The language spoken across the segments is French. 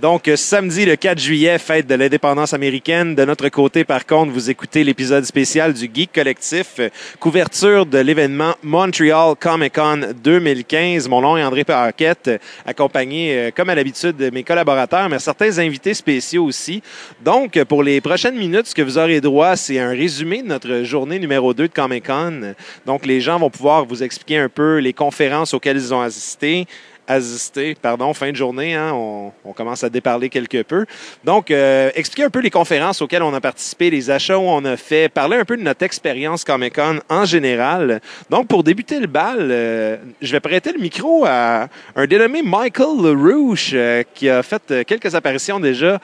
Donc, euh, samedi, le 4 juillet, fête de l'indépendance américaine. De notre côté, par contre, vous écoutez l'épisode spécial du Geek Collectif, euh, couverture de l'événement Montreal Comic Con 2015. Mon nom est André Paquette, euh, accompagné, comme à l'habitude, de mes collaborateurs, mais certains invités spéciaux aussi. Donc, pour les prochaines minutes, ce que vous aurez droit, c'est un résumé de notre journée numéro 2 de Comic Con. Donc, les gens vont pouvoir vous expliquer un peu les conférences auxquelles ils ont assisté, assisté, pardon, fin de journée, hein, on, commence à déparler quelque peu. Donc, euh, expliquer un peu les conférences auxquelles on a participé, les achats où on a fait, parler un peu de notre expérience Comic-Con en général. Donc, pour débuter le bal, euh, je vais prêter le micro à un dénommé Michael LaRouche, euh, qui a fait quelques apparitions déjà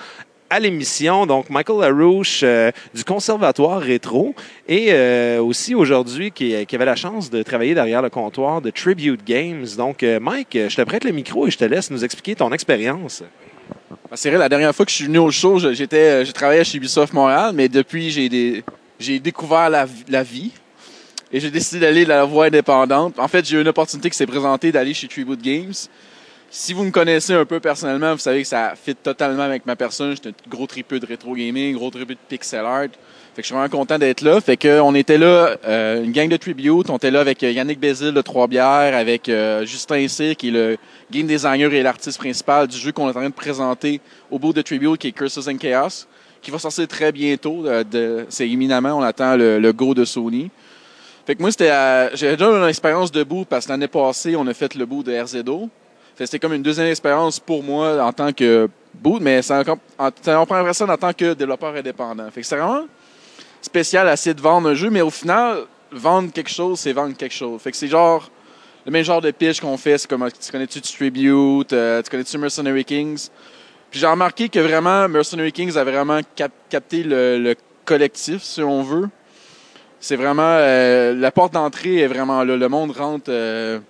à l'émission. Donc, Michael LaRouche euh, du Conservatoire Rétro et euh, aussi aujourd'hui qui, qui avait la chance de travailler derrière le comptoir de Tribute Games. Donc, euh, Mike, je te prête le micro et je te laisse nous expliquer ton expérience. Ben, C'est vrai, la dernière fois que je suis venu au show, je- j'étais, euh, j'ai travaillé chez Ubisoft Montréal, mais depuis, j'ai découvert la, la vie et j'ai décidé d'aller la voie indépendante. En fait, j'ai eu une opportunité qui s'est présentée d'aller chez Tribute Games. Si vous me connaissez un peu personnellement, vous savez que ça fit totalement avec ma personne. J'étais un gros tripeux de rétro gaming, gros tripeux de pixel art. Fait que je suis vraiment content d'être là. Fait que on était là, euh, une gang de tribute. On était là avec euh, Yannick Bézil de Trois-Bières, avec euh, Justin Cyr, qui est le game designer et l'artiste principal du jeu qu'on est en train de présenter au bout de Tribute, qui est Curses and Chaos, qui va sortir très bientôt. euh, c'est éminemment, on attend le, go de Sony. Fait que moi, c'était, j'ai déjà une expérience de bout parce que l'année passée, on a fait le bout de RZO. C'était comme une deuxième expérience pour moi en tant que boot, mais ça, on prendrait ça en tant que développeur indépendant. Fait que c'est vraiment spécial à essayer de vendre un jeu, mais au final, vendre quelque chose, c'est vendre quelque chose. Fait que c'est genre le même genre de pitch qu'on fait. C'est comme tu connais-tu Tribute, euh, tu connais-tu Mercenary Kings? Puis j'ai remarqué que vraiment Mercenary Kings a vraiment cap- capté le, le collectif, si on veut. C'est vraiment euh, la porte d'entrée est vraiment là. Le monde rentre. Euh,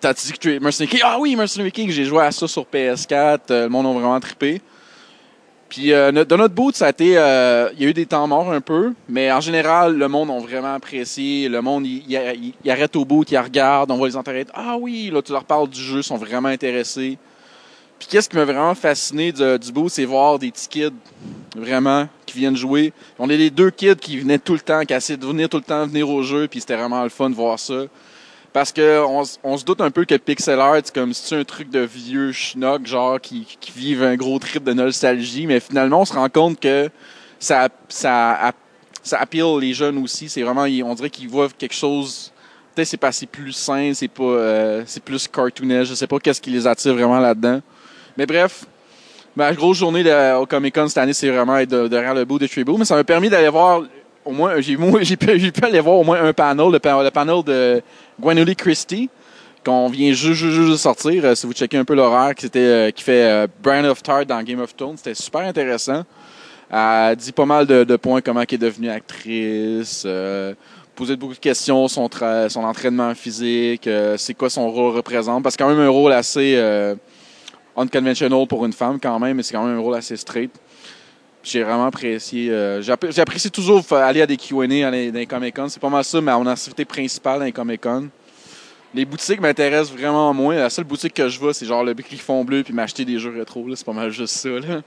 T'as dit que tu es Mercenary King. Ah oui, Mercenary King, j'ai joué à ça sur PS4. euh, le monde a vraiment trippé. Puis euh, dans notre boot, ça a été, euh, il y a eu des temps morts un peu, mais en général, le monde a vraiment apprécié. Le monde, il, arrête au bout, il regarde, on voit les intérêts. Ah oui, là, tu leur parles du jeu, ils sont vraiment intéressés. Puis qu'est-ce qui m'a vraiment fasciné du, du boot, c'est voir des petits kids, vraiment, qui viennent jouer. On est les deux kids qui venaient tout le temps, qui essayaient de venir tout le temps venir au jeu, puis c'était vraiment le fun de voir ça. Parce que on, se doute un peu que pixel art, c'est comme si un truc de vieux schnock, genre, qui, vivent un gros trip de nostalgie, mais finalement, on se rend compte que ça, ça, ça appeal les jeunes aussi. C'est vraiment, on dirait qu'ils voient quelque chose, peut-être c'est pas c'est plus sain, c'est pas, euh, c'est plus cartoonesque, je sais pas qu'est-ce qui les attire vraiment là-dedans. Mais bref, ma grosse journée au Comic Con cette année, c'est vraiment être de- derrière le bout de Tribou, mais ça m'a permis d'aller voir au moins, j'ai, pu, aller voir au moins un panel, le, pa- le panel de Gwenoli Christie, qu'on vient juste, juste, juste de sortir. Euh, si vous checkez un peu l'horaire, qui, euh, qui fait euh, Brian of Tart dans Game of Thrones, c'était super intéressant. Elle dit pas mal de, points, comment elle est devenue actrice, posait beaucoup de questions, son, son entraînement physique, c'est quoi son rôle représente, parce que quand même un rôle assez unconventional pour une femme quand même, mais c'est quand même un rôle assez straight. J'ai vraiment apprécié. euh, j'appré- J'apprécie toujours aller à des QA dans les, Comic Con. C'est pas mal ça, mais mon activité principale dans les Comic Con. Les boutiques m'intéressent vraiment moins. La seule boutique que je vois, c'est genre le Griffon Bleu puis m'acheter des jeux rétro. C'est pas mal juste ça. Là.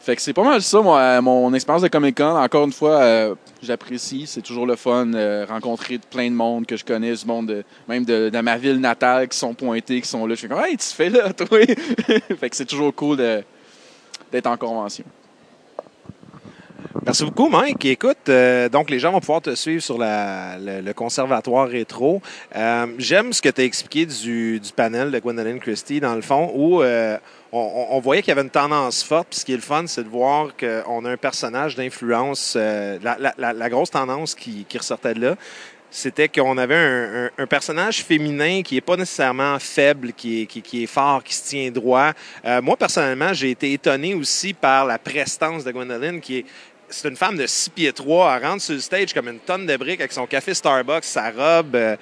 Fait que c'est pas mal ça, moi, mon expérience de Comic Con. Encore une fois, euh, j'apprécie. C'est toujours le fun. euh, rencontrer plein de monde que je connais, du monde de, même de, ma ville natale qui sont pointés, qui sont là. Je fais comme, hey, tu fais là, toi. fait que c'est toujours cool d'être en convention. Merci beaucoup, Mike. Écoute, euh, donc les gens vont pouvoir te suivre sur le, conservatoire rétro. Euh, J'aime ce que tu as expliqué du, panel de Gwendolyn Christie, dans le fond, où euh, on, voyait qu'il y avait une tendance forte. Ce qui est le fun, c'est de voir qu'on a un personnage d'influence. la, grosse tendance qui, ressortait de là, c'était qu'on avait un, personnage féminin qui est pas nécessairement faible, qui est, fort, qui se tient droit. Moi, personnellement, j'ai été étonné aussi par la prestance de Gwendolyn, qui est c'est une femme de 6 pieds 3. Elle rentre sur le stage comme une tonne de briques avec son café Starbucks, sa robe, euh,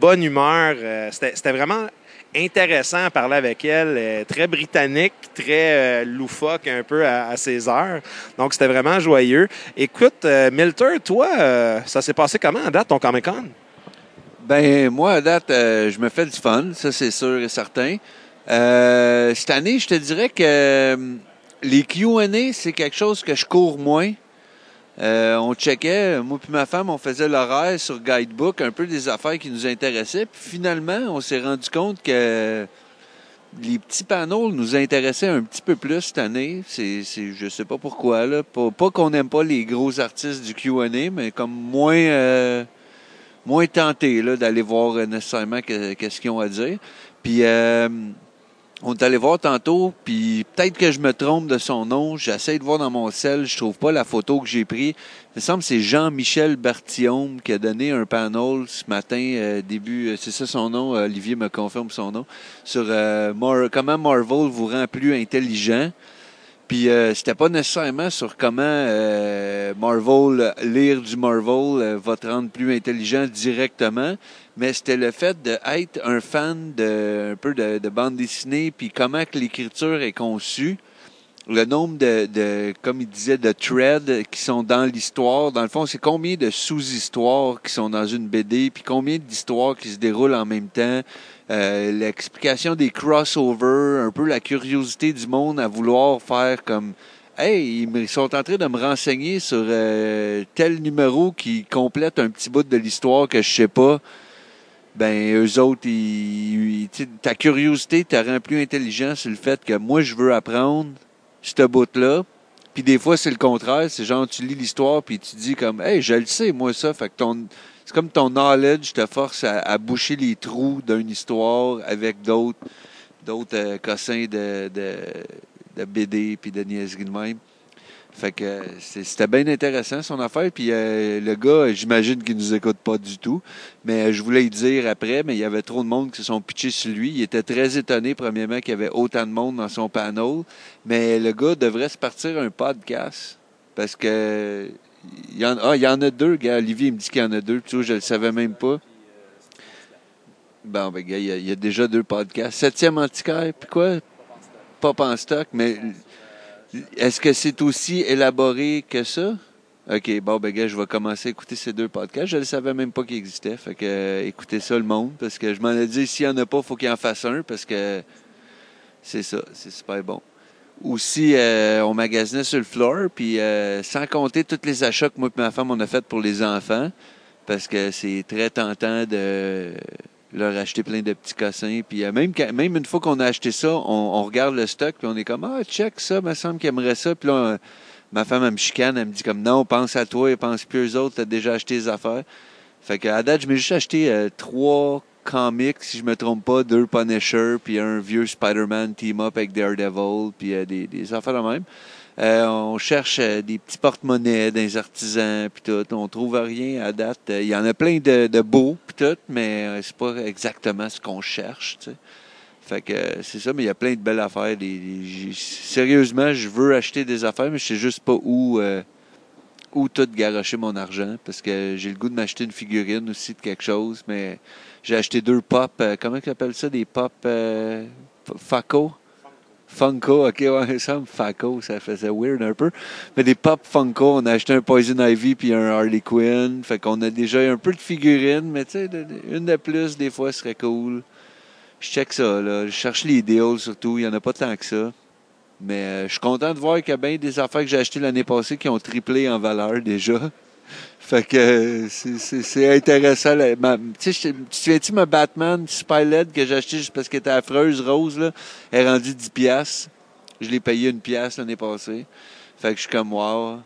bonne humeur. Euh, C'était vraiment intéressant à parler avec elle. euh, très britannique, très euh, loufoque un peu à, ses heures. Donc, c'était vraiment joyeux. Écoute, Milter, toi, ça s'est passé comment à date, ton Comic-Con? Ben, moi, à date, je me fais du fun, ça, c'est sûr et certain. Cette année, je te dirais que les Q&A, c'est quelque chose que je cours moins. Euh, on checkait, moi puis ma femme, on faisait l'horaire sur Guidebook, un peu des affaires qui nous intéressaient. Puis finalement, on s'est rendu compte que les petits panneaux nous intéressaient un petit peu plus cette année. C'est, c'est je sais pas pourquoi là. Pas, qu'on n'aime pas les gros artistes du Q&A, mais comme moins euh, moins tenté d'aller voir euh, nécessairement qu'est-ce qu'ils ont à dire. Puis euh, on est allé voir tantôt, puis peut-être que je me trompe de son nom. J'essaie de voir dans mon sel, je trouve pas la photo que j'ai prise. Il me semble que c'est Jean-Michel Bertillon qui a donné un panel ce matin, euh, début, euh, c'est ça son nom, euh, Olivier me confirme son nom, sur euh, comment Marvel vous rend plus intelligent. Puis euh, c'était pas nécessairement sur comment euh, Marvel, lire du Marvel euh, va te rendre plus intelligent directement, mais c'était le fait d'être un fan de un peu de, de bande dessinée, puis comment que l'écriture est conçue, le nombre de, de, comme il disait, de threads qui sont dans l'histoire. Dans le fond, c'est combien de sous-histoires qui sont dans une BD, puis combien d'histoires qui se déroulent en même temps. Euh, L'explication des crossovers, un peu la curiosité du monde à vouloir faire comme Hey, ils sont en train de me renseigner sur euh, tel numéro qui complète un petit bout de l'histoire que je sais pas. Ben, eux autres, ta curiosité te rend plus intelligent sur le fait que moi, je veux apprendre ce bout-là. Puis des fois, c'est le contraire. C'est genre, tu lis l'histoire, puis tu dis comme, hey, je le sais, moi, ça. C'est comme ton knowledge te force à, boucher les trous d'une histoire avec d'autres, d'autres euh, cossins de, de, de BD puis de niaiseries de même. Fait que c'était bien intéressant son affaire. Puis euh, le gars, j'imagine qu'il nous écoute pas du tout. Mais euh, je voulais y dire après, mais il y avait trop de monde qui se sont pitchés sur lui. Il était très étonné, premièrement, qu'il y avait autant de monde dans son panel. Mais le gars devrait se partir un podcast. Parce que il y en, ah, il y en a deux, gars. Olivier me dit qu'il y en a deux. Vois, je le savais même pas. Bon, ben, gars, il y, a, il y a déjà deux podcasts. Septième antiquaire, puis quoi? Pop en stock, mais est-ce que c'est aussi élaboré que ça? OK, bon, ben, gars, je vais commencer à écouter ces deux podcasts. Je ne savais même pas qu'ils existaient. Fait que, euh, écoutez ça, le monde, parce que je m'en ai dit, s'il n'y en a pas, faut qu'il en fasse un, parce que c'est ça, c'est super bon. Aussi, euh, on magasinait sur le floor, puis euh, sans compter tous les achats que moi et ma femme, on a fait pour les enfants, parce que c'est très tentant de leur acheter plein de petits cossins. Puis euh, même, même une fois qu'on a acheté ça, on, regarde le stock, puis on est comme, ah, check ça, me semble qu'ils aimeraient ça. Puis là, euh, ma femme, elle me chicane, elle me dit comme, non, pense à toi, pense plus aux autres, t'as déjà acheté les affaires. Fait qu'à date, je m'ai juste acheté euh, trois comics, si je me trompe pas, deux Punisher, puis un vieux Spider-Man team-up avec Daredevil, puis des, des affaires de même. Euh, on cherche euh, des petits porte-monnaies, des artisans, puis tout. On trouve rien à date. Euh, Il y en a plein de, de beaux, puis tout, mais c'est pas exactement ce qu'on cherche, tu. Fait que c'est ça, mais il y a plein de belles affaires. Sérieusement, je veux acheter des affaires, mais je sais juste pas où, où tout garocher mon argent, parce que j'ai le goût de m'acheter une figurine aussi de quelque chose, mais j'ai acheté deux pop, comment ils appellent ça, des pop Faco? Funko, ok, ouais, ça me Faco, ça faisait weird un peu. Mais des pop Funko, on a acheté un Poison Ivy puis un Harley Quinn. Fait qu'on a déjà un peu de figurines, mais tu sais, une de plus, des fois, serait cool. Je check ça, là. Je cherche les deals surtout. Il n'y en a pas tant que ça. Mais euh, je suis content de voir qu'il y a bien des affaires que j'ai achetées l'année passée qui ont triplé en valeur déjà. Fait que c'est- intéressant. Tu sais, tu souviens-tu ma Batman Super LED que j'ai acheté juste parce qu'elle était affreuse, rose, là? Elle est rendue 10 piastres. Je l'ai payé une pièce l'année passée. Fait que je suis comme wow.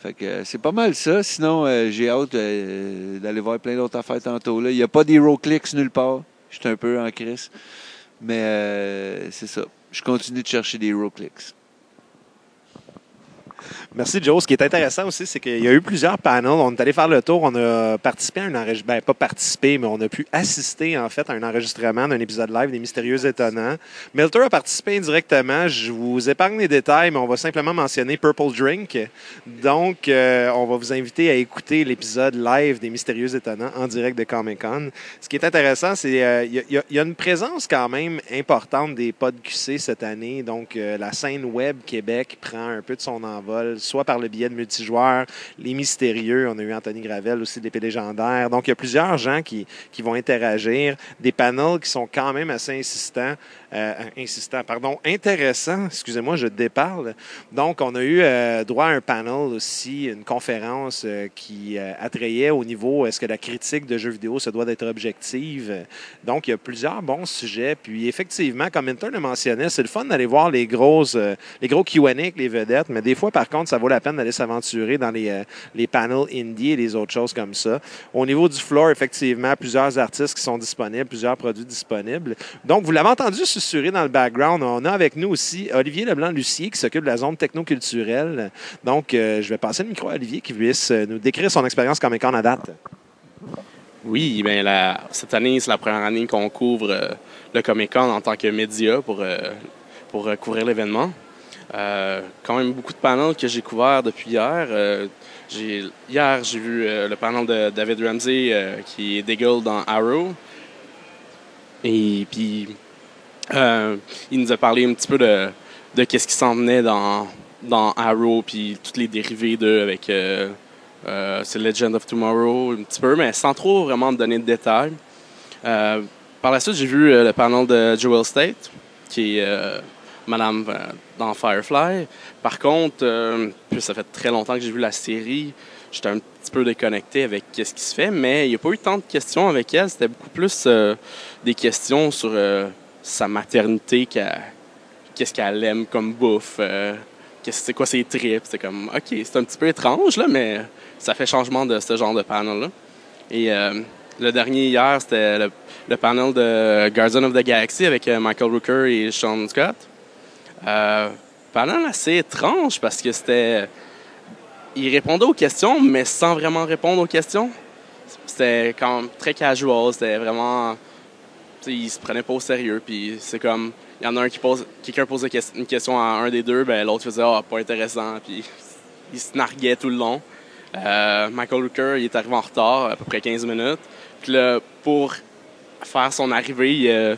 Fait que c'est pas mal ça. Sinon, euh, j'ai hâte euh, d'aller voir plein d'autres affaires tantôt. Là. Il n'y a pas d'HeroClix nulle part. Je suis un peu en crise. Mais euh, c'est ça. Je continue de chercher des HeroClix. Merci, Joe. Ce qui est intéressant aussi, c'est qu'il y a eu plusieurs panels. On est allé faire le tour. On a participé à un enregistrement. Ben, pas participé, mais on a pu assister, en fait, à un enregistrement d'un épisode live des Mystérieux Étonnants. Milter a participé indirectement. Je vous épargne les détails, mais on va simplement mentionner Purple Drink. Donc, euh, on va vous inviter à écouter l'épisode live des Mystérieux Étonnants en direct de Comic-Con. Ce qui est intéressant, c'est qu'il y, a- il y a- il y a une présence quand même importante des pods QC cette année. Donc, euh, la scène web Québec prend un peu de son envol, soit par le biais de multijoueurs, les mystérieux. On a eu Anthony Gravel aussi, l'épée légendaire. Donc, il y a plusieurs gens qui, qui vont interagir. Des panels qui sont quand même assez insistants. Euh, insistant, pardon, intéressant. Excusez-moi, je déparle. Donc, on a eu euh, droit à un panel aussi, une conférence euh, qui attrayait au niveau est-ce que la critique de jeux vidéo se doit d'être objective? Donc, il y a plusieurs bons sujets. Puis, effectivement, comme Minter le mentionnait, c'est le fun d'aller voir les grosses, les gros Q&A avec les vedettes, mais des fois, par contre, ça vaut la peine d'aller s'aventurer dans les, les panels indie et les autres choses comme ça. Au niveau du floor, effectivement, plusieurs artistes qui sont disponibles, plusieurs produits disponibles. Donc, vous l'avez entendu susurrer dans le background. On a avec nous aussi Olivier Leblanc-Lucier qui s'occupe de la zone technoculturelle. Donc, euh, je vais passer le micro à Olivier qui puisse euh, nous décrire son expérience comme école à date. Oui, bien cette année, c'est la première année qu'on couvre euh, le Comic Con en tant que média pour, pour couvrir l'événement. quand même beaucoup de panels que j'ai couverts depuis hier. hier, j'ai vu le panel de David Ramsey qui est dans Arrow. Et puis, euh, il nous a parlé un petit peu de, de qu'est-ce qui s'en venait dans, dans Arrow, puis toutes les dérivés de avec euh, euh, Legend of Tomorrow, un petit peu, mais sans trop vraiment donner de détails. Euh, par la suite, j'ai vu le panel de Joel State, qui est Madame dans Firefly. Par contre, ça fait très longtemps que j'ai vu la série. J'étais un petit peu déconnecté avec ce qui se fait, mais il n'y a pas eu tant de questions avec elle. C'était beaucoup plus des questions sur sa maternité, qu'est-ce qu'elle aime comme bouffe, euh, c'est quoi ses tripes. C'est comme, OK, c'est un petit peu étrange, là, mais ça fait changement de ce genre de panel-là. Et euh, le dernier hier, c'était le, panel de Guardian of the Galaxy avec euh, Michael Rooker et Sean Scott. panel assez étrange parce que c'était. Il répondait aux questions, mais sans vraiment répondre aux questions. C'était quand même très casual, c'était vraiment il se prenait pas au sérieux. Puis c'est comme, il y en a un qui pose, quelqu'un pose une question à un des deux, ben l'autre faisait, ah, pas intéressant. Puis il se narguait tout le long. Euh, Michael Rooker, il est arrivé en retard, à peu près 15 minutes. Puis là, pour faire son arrivée, il, euh,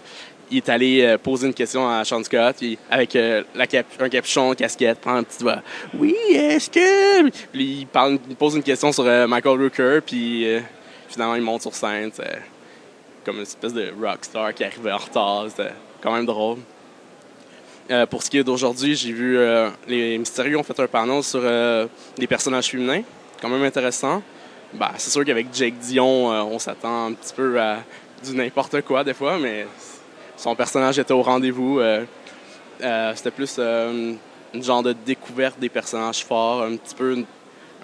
est allé euh, poser une question à Sean Scott, avec la un capuchon, casquette, prend un petit doigt. Oui, est-ce que. Puis il pose une question sur Michael Rooker, puis finalement il monte sur scène comme une espèce de rockstar qui arrivait en retard. C'était quand même drôle. Euh, pour ce qui est d'aujourd'hui, j'ai vu euh, les Mystérieux ont fait un panel sur euh, des personnages féminins, quand même intéressant. Bah, c'est sûr qu'avec Jake Dion, on s'attend un petit peu à du n'importe quoi des fois, mais son personnage était au rendez-vous. C'était plus une genre de découverte des personnages forts, un petit peu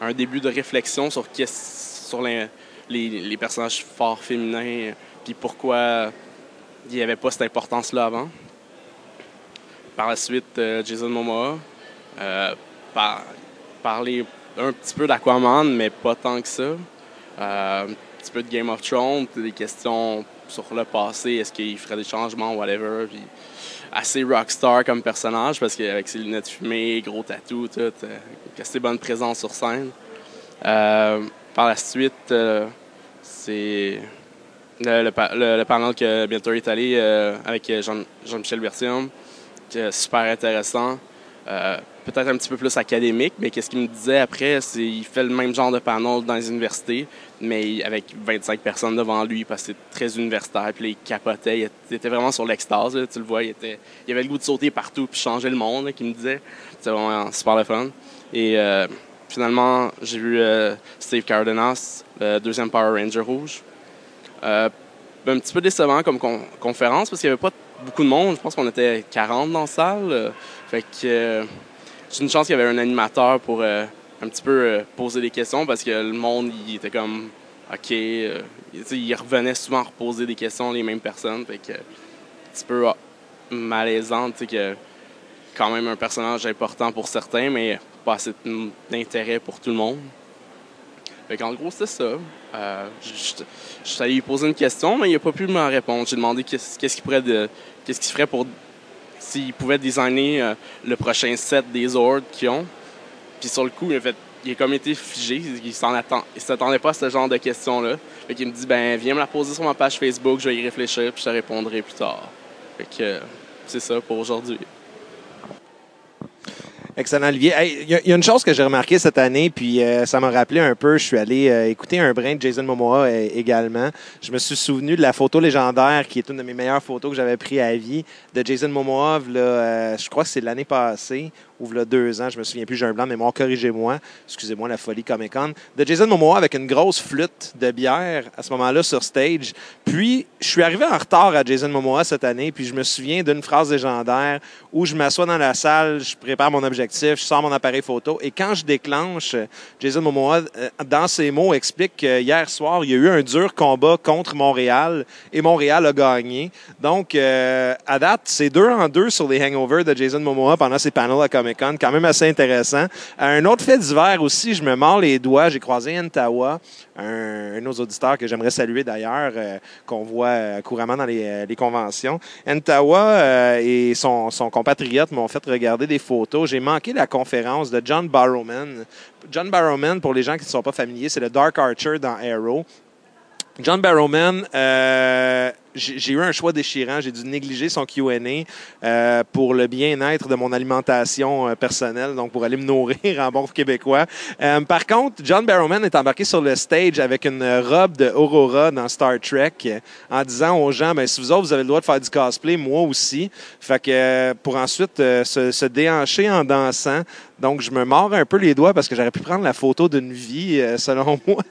un début de réflexion sur, sur les, les personnages forts féminins puis pourquoi il n'y avait pas cette importance-là avant. Par la suite, euh, Jason Momoa, euh, par, parler un petit peu d'Aquaman, mais pas tant que ça. Euh, un petit peu de Game of Thrones, des questions sur le passé, est-ce qu'il ferait des changements, whatever. Puis assez rockstar comme personnage parce qu'avec ses lunettes fumées, gros tatou, tout, assez bonne présence sur scène. par la suite, c'est le, le, panel que bientôt est allé euh, avec Jean, Jean-Michel Bertium, est super intéressant. Euh, peut-être un petit peu plus académique, mais qu'est-ce qu'il me disait après, c'est qu'il fait le même genre de panel dans les universités, mais avec 25 personnes devant lui, parce que c'est très universitaire, puis il capotait, il était vraiment sur l'extase, tu le vois, il, était, avait le goût de sauter partout, puis changer le monde, qu'il me disait. C'était vraiment super le fun. Et euh, finalement, j'ai vu Steve Cardenas, le deuxième Power Ranger rouge. Euh, un petit peu décevant comme conférence parce qu'il n'y avait pas beaucoup de monde. Je pense qu'on était 40 dans la salle. Euh, fait que euh, une chance qu'il y avait un animateur pour un petit peu poser des questions parce que le monde, il était comme OK. il revenait souvent reposer des questions les mêmes personnes. Fait que un petit peu malaisant, que quand même un personnage important pour certains, mais pas assez d'intérêt pour tout le monde. Fait gros, c'est ça. Euh, je, suis allé lui poser une question, mais il n'a pas pu me répondre. J'ai demandé qu'est-ce qu'il de, ferait pour s'il pouvait designer euh, le prochain set des ordres qu'ils ont. Puis sur le coup, il a, fait, il comme été figé. Il s'en attend, il s'attendait pas à ce genre de questions-là. Fait qu'il me dit ben viens me la poser sur ma page Facebook, je vais y réfléchir puis je te répondrai plus tard. Fait que c'est ça pour aujourd'hui. Excellent, Olivier. Il y, a- une chose que j'ai remarqué cette année, puis euh, ça m'a rappelé un peu. Je suis allé euh, écouter un brin de Jason Momoa euh, également. Je me suis souvenu de la photo légendaire, qui est une de mes meilleures photos que j'avais pris à vie, de Jason Momoa. Là, je crois que c'est l'année passée ou là, deux ans. Je me souviens plus. J'ai un blanc de mémoire. Corrigez-moi. Excusez-moi la folie Comic Con. De Jason Momoa avec une grosse flûte de bière à ce moment-là sur stage. Puis, je suis arrivé en retard à Jason Momoa cette année, puis je me souviens d'une phrase légendaire où je m'assois dans la salle, je prépare mon objectif, je sors mon appareil photo, et quand je déclenche, Jason Momoa, euh, dans ses mots, explique que hier soir, il y a eu un dur combat contre Montréal, et Montréal a gagné. Donc, euh, à date, c'est deux en deux sur les hangovers de Jason Momoa pendant ses panels à Quand même assez intéressant. Un autre fait divers aussi, je me mords les doigts, j'ai croisé Ntawa, un, de nos auditeurs que j'aimerais saluer d'ailleurs, euh, qu'on voit euh, couramment dans les, euh, conventions. Ntawa euh, et son, compatriote m'ont fait regarder des photos. J'ai manqué la conférence de John Barrowman. John Barrowman, pour les gens qui ne sont pas familiers, c'est le Dark Archer dans Arrow. John Barrowman, j'ai eu un choix déchirant. J'ai dû négliger son Q&A euh, pour le bien-être de mon alimentation euh, personnelle, donc pour aller me nourrir en bon québécois. Euh, par contre, John Barrowman est embarqué sur le stage avec une robe de Aurora dans Star Trek en disant aux gens, ben, si vous autres, vous avez le droit de faire du cosplay, moi aussi. Fait que euh, pour ensuite se déhancher en dansant. Donc, je me mords un peu les doigts parce que j'aurais pu prendre la photo d'une vie, euh, selon moi.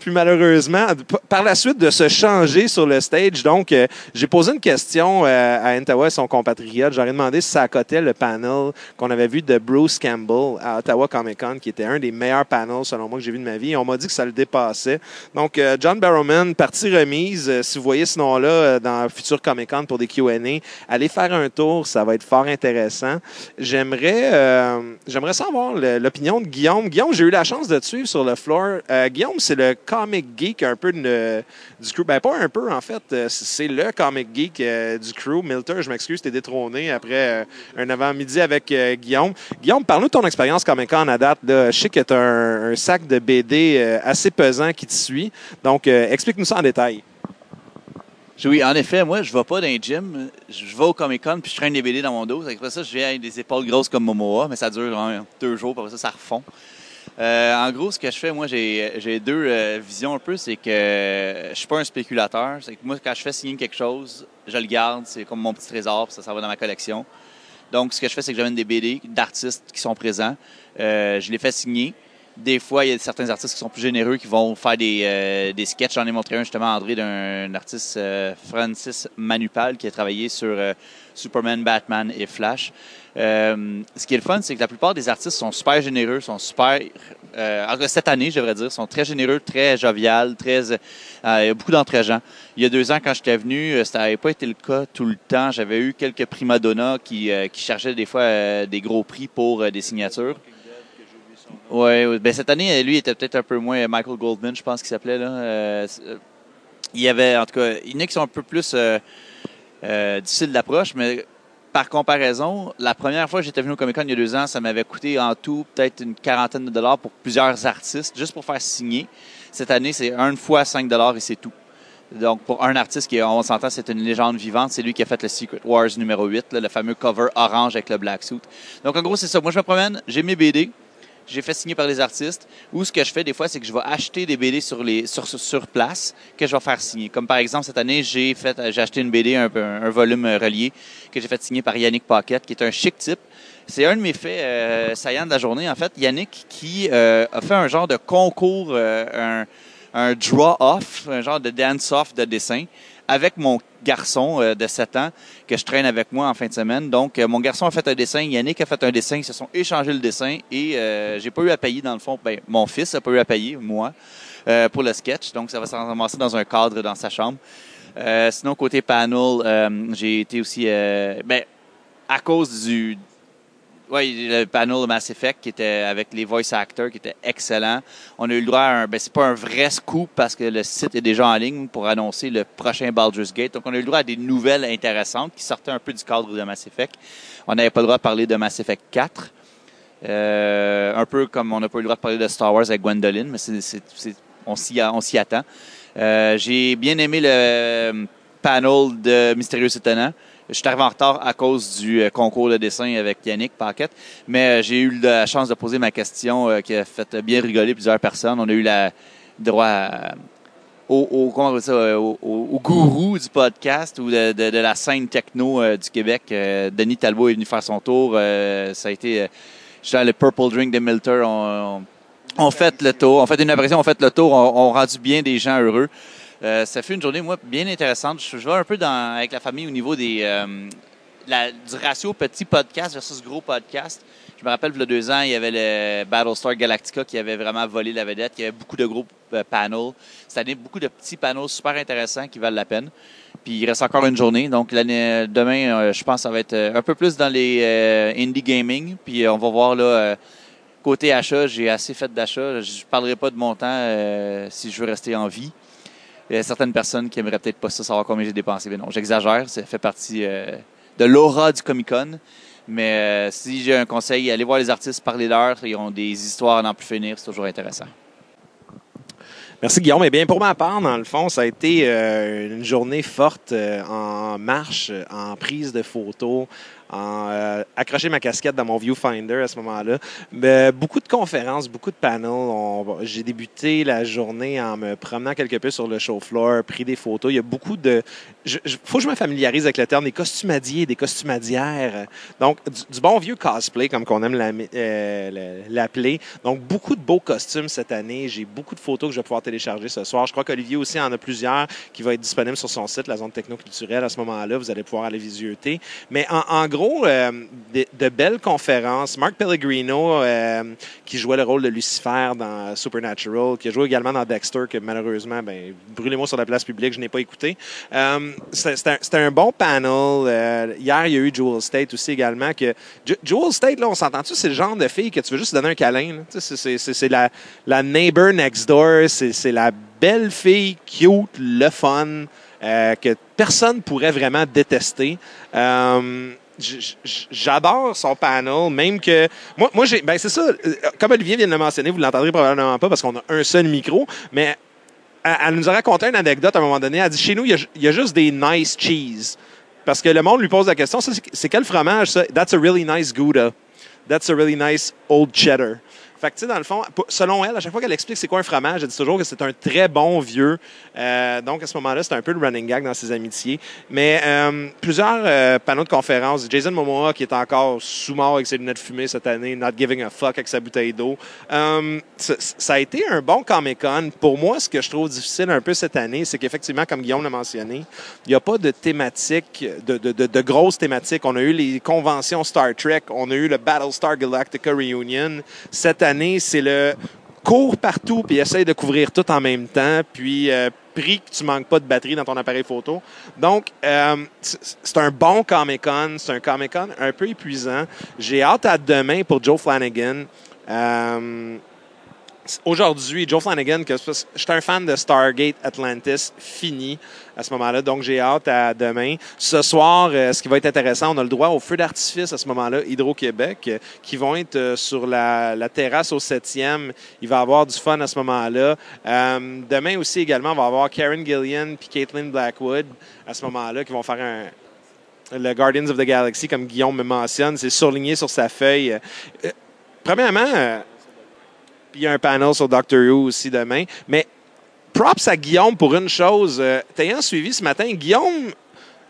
Puis malheureusement, par la suite de se changer sur le stage, donc, euh, j'ai posé une question euh, à Ottawa et son compatriote. J'aurais demandé si ça accotait le panel qu'on avait vu de Bruce Campbell à Ottawa Comic Con, qui était un des meilleurs panels, selon moi, que j'ai vu de ma vie. Et on m'a dit que ça le dépassait. Donc, John Barrowman, partie remise. Si vous voyez ce nom-là dans Future Comic Con pour des Q&A, allez faire un tour. Ça va être fort intéressant. J'aimerais euh, j'aimerais savoir l'opinion de Guillaume. Guillaume, j'ai eu la chance de te suivre sur le floor. Euh, Guillaume, c'est le comic geek un peu de- du crew. Ben, pas un peu, en fait. Euh, C'est le comic geek euh, du crew. Milter, je m'excuse, t'es détrôné après un avant-midi avec Guillaume. Guillaume, parle-nous de ton expérience Comic Con à date. Là. Je sais que tu as un, un sac de BD assez pesant qui te suit. Donc, explique-nous ça en détail. Oui, en effet, moi, je vais pas dans les gym. Je vais au Comic Con puis je traîne des BD dans mon dos. Après ça, je viens avec des épaules grosses comme Momoa, mais ça dure deux jours, après ça, ça refond. Euh, en gros, ce que je fais, moi, j'ai j'ai deux euh, visions un peu. C'est que je suis pas un spéculateur. C'est que moi, quand je fais signer quelque chose, je le garde. C'est comme mon petit trésor, puis ça, ça va dans ma collection. Donc, ce que je fais, c'est que j'amène des BD d'artistes qui sont présents. Euh, je les fais signer. Des fois, il y a certains artistes qui sont plus généreux qui vont faire des, euh, des sketchs. J'en ai montré un justement, André, d'un artiste, euh, Francis Manupal, qui a travaillé sur euh, Superman, Batman et Flash. Ce qui est le fun, c'est que la plupart des artistes sont super généreux, sont super. Cette année, je devrais dire, sont très généreux, très jovial, très. il y a beaucoup d'entre-gens. Il y a deux ans, quand j'étais venu, ça n'avait pas été le cas tout le temps. J'avais eu quelques prima donnas qui, qui chargeaient des fois des gros prix pour des signatures. Ouais, ouais. ben cette année, lui, était peut-être un peu moins Michael Goldman, je pense qu'il s'appelait. là. Euh, il y avait, en tout cas, il y en a qui sont un peu plus euh, euh, difficiles d'approche, mais par comparaison, la première fois que j'étais venu au Comic Con il y a deux ans, ça m'avait coûté en tout peut-être une quarantaine de dollars pour plusieurs artistes, juste pour faire signer. Cette année, c'est une fois 5 dollars et c'est tout. Donc, pour un artiste qui, on s'entend, c'est une légende vivante, c'est lui qui a fait le Secret Wars numéro 8, là, le fameux cover orange avec le black suit. Donc, en gros, c'est ça. Moi, je me promène, j'ai mes BD, j'ai fait signer par les artistes. Ou ce que je fais des fois, c'est que je vais acheter des BD sur, place que je vais faire signer. Comme par exemple, cette année, j'ai acheté une BD, un, volume euh, relié, que j'ai fait signer par Yannick Paquette, qui est un chic type. C'est un de mes faits euh, saillants de la journée, en fait. Yannick qui euh, a fait un genre de concours, euh, un draw-off, un genre de dance-off de dessin avec mon garçon euh, de 7 ans que je traîne avec moi en fin de semaine. Donc, euh, mon garçon a fait un dessin, Yannick a fait un dessin, ils se sont échangés le dessin et euh, j'ai pas eu à payer dans le fond. Ben, mon fils a pas eu à payer, moi, pour le sketch. Donc, ça va se ramasser dans un cadre dans sa chambre. Sinon, côté panel, j'ai été aussi... ben, à cause du... Oui, le panel de Mass Effect qui était avec les voice actors qui était excellent. On a eu le droit à un. Ben, c'est pas un vrai scoop parce que le site est déjà en ligne pour annoncer le prochain Baldur's Gate. Donc, on a eu le droit à des nouvelles intéressantes qui sortaient un peu du cadre de Mass Effect. On n'avait pas le droit de parler de Mass Effect 4. Euh, un peu comme on n'a pas eu le droit de parler de Star Wars avec Gwendoline, mais c'est, on, s'y, on s'y attend. Euh, j'ai bien aimé le panel de Mystérieux Étonnant. Je suis arrivé en retard à cause du euh, concours de dessin avec Yannick Paquette, mais euh, j'ai eu la chance de poser ma question euh, qui a fait bien rigoler plusieurs personnes. On a eu la droit au, gourou du podcast ou de, la scène techno du Québec. Denis Talbot est venu faire son tour. Ça a été, dans le Purple Drink de Milter. On, fait le tour. On fait une apparition, on fait le tour. On, on rendu bien des gens heureux. Euh, ça fait une journée, moi, bien intéressante. Je, je vais un peu avec la famille au niveau des, euh, du ratio petit podcast versus gros podcast. Je me rappelle, il y a deux ans, il y avait le Battlestar Galactica qui avait vraiment volé la vedette. Il y avait beaucoup de gros euh, panels. Cette année, beaucoup de petits panels super intéressants qui valent la peine. Puis il reste encore une journée. Donc l'année demain, je pense que ça va être un peu plus dans les indie gaming. Puis on va voir là. Côté achat, j'ai assez fait d'achat. Je ne parlerai pas de montant euh, si je veux rester en vie. Il y a certaines personnes qui aimeraient peut-être pas ça, savoir combien j'ai dépensé. Mais non, j'exagère. Ça fait partie euh, de l'aura du Comic-Con. Mais euh, si j'ai un conseil, allez voir les artistes, parlez-leur. Ils ont des histoires à n'en plus finir. C'est toujours intéressant. Merci Guillaume. Eh bien, pour ma part, dans le fond, ça a été euh, une journée forte en marche, en prise de photos, en euh, accrocher ma casquette dans mon viewfinder à ce moment-là. Mais beaucoup de conférences, beaucoup de panels. J'ai débuté la journée en me promenant quelque peu sur le show floor, pris des photos. Il y a beaucoup de... Il faut que je me familiarise avec le terme des costumadiers, des costumadières. Donc, du, bon vieux cosplay, comme qu'on aime euh, le- l'appeler. Donc, beaucoup de beaux costumes cette année. J'ai beaucoup de photos que je vais pouvoir télécharger ce soir. Je crois qu'Olivier aussi en a plusieurs qui vont être disponibles sur son site, la zone technoculturelle. À ce moment-là, vous allez pouvoir aller visioter. Mais en gros, euh, de, belles conférences. Mark Pellegrino, euh, qui jouait le rôle de Lucifer dans Supernatural, qui a joué également dans Dexter, que malheureusement, ben, brûlez-moi sur la place publique, je n'ai pas écouté. Euh, C'était un, bon panel. Hier, il y a eu Jewel State aussi également. Que, Jewel State, là, on s'entend-tu, c'est le genre de fille que tu veux juste donner un câlin. c'est- la, la neighbor next door, c'est la belle fille cute, le fun, que personne pourrait vraiment détester. J'adore son panel, même que moi, moi j'ai, ben c'est ça. euh, Comme Olivier vient de le mentionner, vous l'entendrez probablement pas parce qu'on a un seul micro, mais elle, nous a raconté une anecdote à un moment donné. Elle dit chez nous, il y y a juste des nice cheese. Parce que le monde lui pose la question c'est quel fromage ça? That's a really nice Gouda. That's a really nice old cheddar. Fait que, tu sais, dans le fond, selon elle, à chaque fois qu'elle explique c'est quoi un fromage, elle dit toujours que c'est un très bon vieux. Euh, donc, à ce moment-là, c'est un peu le running gag dans ses amitiés. Mais euh, plusieurs euh, panneaux de conférences. Jason Momoa, qui est encore sous-mort avec ses lunettes fumées cette année, not giving a fuck avec sa bouteille d'eau. Ça, a été un bon Comic-Con. Pour moi, ce que je trouve difficile un peu cette année, c'est qu'effectivement, comme Guillaume l'a mentionné, il n'y a pas de thématique, de, de grosses thématiques. On a eu les conventions Star Trek, on a eu le Battlestar Galactica Reunion. Cette année, c'est le cours partout puis essaye de couvrir tout en même temps. Puis euh, prie que tu manques pas de batterie dans ton appareil photo. Donc, euh, c'est un bon Comic-Con. C'est un Comic-Con un peu épuisant. J'ai hâte à demain pour Joe Flanagan. Euh, Aujourd'hui, Joe Flanagan, que je suis un fan de Stargate Atlantis, fini à ce moment-là, donc j'ai hâte à demain. Ce soir, euh, ce qui va être intéressant, on a le droit au feu d'artifice à ce moment-là, Hydro-Québec, qui vont être euh, sur la, terrasse au 7e. Il va y avoir du fun à ce moment-là. Euh, demain aussi, également, on va avoir Karen Gillian puis Caitlin Blackwood à ce moment-là, qui vont faire le Guardians of the Galaxy, comme Guillaume me mentionne, c'est surligné sur sa feuille. Premièrement, il y a un panel sur Doctor Who aussi demain. Mais props à Guillaume pour une chose. Euh, T'ayant suivi ce matin, Guillaume,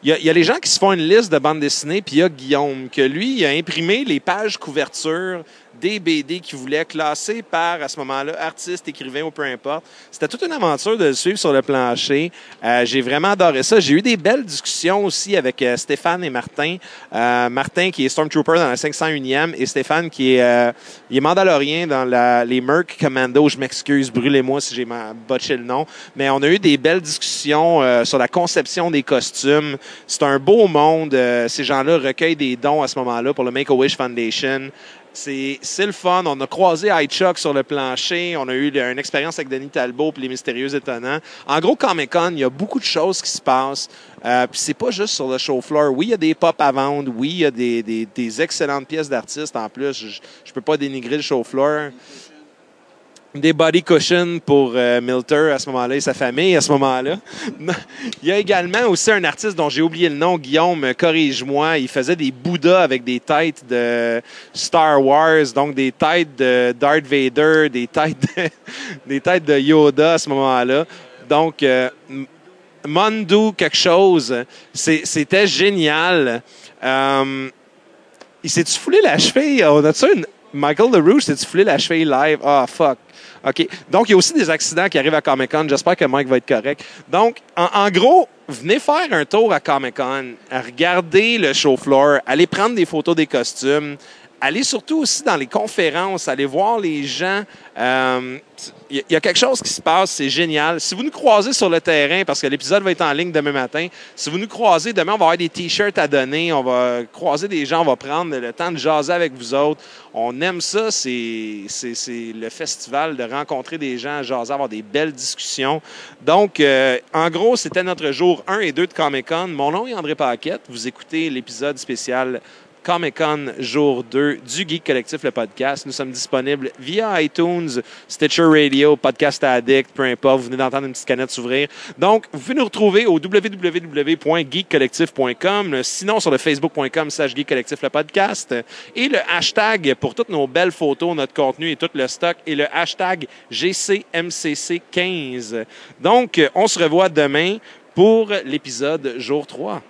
il y, a, les gens qui se font une liste de bandes dessinées, puis il y a Guillaume, que lui, a imprimé les pages couverture des BD qu'il voulait, classer par, à ce moment-là, artiste, écrivain ou peu importe. C'était toute une aventure de le suivre sur le plancher. Euh, J'ai vraiment adoré ça. J'ai eu des belles discussions aussi avec euh, Stéphane et Martin. Euh, Martin qui est Stormtrooper dans la 501e et Stéphane qui est, il Mandalorien dans la, les Merc Commando. Je m'excuse, brûlez-moi si j'ai botché le nom. Mais on a eu des belles discussions sur la conception des costumes. C'est un beau monde. Ces gens-là recueillent des dons à ce moment-là pour le Make-A-Wish Foundation. C'est le fun. On a croisé iChuck sur le plancher. On a eu une expérience avec Denis Talbot puis les Mystérieux Étonnants. En gros, Comic-Con, il y a beaucoup de choses qui se passent. Euh, puis c'est pas juste sur le show floor. Oui, il y a des pop à vendre. Oui, il y a des, excellentes pièces d'artistes en plus. Je, je peux pas dénigrer le show floor. Des body cushions pour euh, Milter à ce moment-là et sa famille à ce moment-là. Il y a également aussi un artiste dont j'ai oublié le nom, Guillaume, corrige-moi. Il faisait des Bouddhas avec des têtes de Star Wars, donc des têtes de Darth Vader, des têtes de, des têtes de Yoda à ce moment-là. Donc, euh, quelque chose, c'était génial. Euh, il s'est-tu foulé la cheville? On a-tu une... Michael LaRouche s'est-tu foulé la cheville live? Ah, fuck. OK. Donc, il y a aussi des accidents qui arrivent à Comic-Con. J'espère que Mike va être correct. Donc, en, en gros, venez faire un tour à Comic-Con, regardez le show floor, allez prendre des photos des costumes, allez surtout aussi dans les conférences, allez voir les gens. Euh, Il y, a- il y a quelque chose qui se passe, c'est génial. Si vous nous croisez sur le terrain, parce que l'épisode va être en ligne demain matin, si vous nous croisez demain, on va avoir des t-shirts à donner, on va croiser des gens, on va prendre le temps de jaser avec vous autres. On aime ça, c'est le festival de rencontrer des gens, jaser, avoir des belles discussions. Donc, euh, en gros, c'était notre jour 1 et 2 de Comic-Con. Mon nom est André Paquette. Vous écoutez l'épisode spécial Comic-Con jour 2 du Geek Collectif, le podcast. Nous sommes disponibles via iTunes, Stitcher Radio, Podcast Addict, peu importe. Vous venez d'entendre une petite canette s'ouvrir. Donc, vous pouvez nous retrouver au www.geekcollectif.com, sinon sur le facebook.com slash Geek Collectif, le podcast. Et le hashtag pour toutes nos belles photos, notre contenu et tout le stock, et le hashtag GCMCC15. Donc, on se revoit demain pour l'épisode jour 3.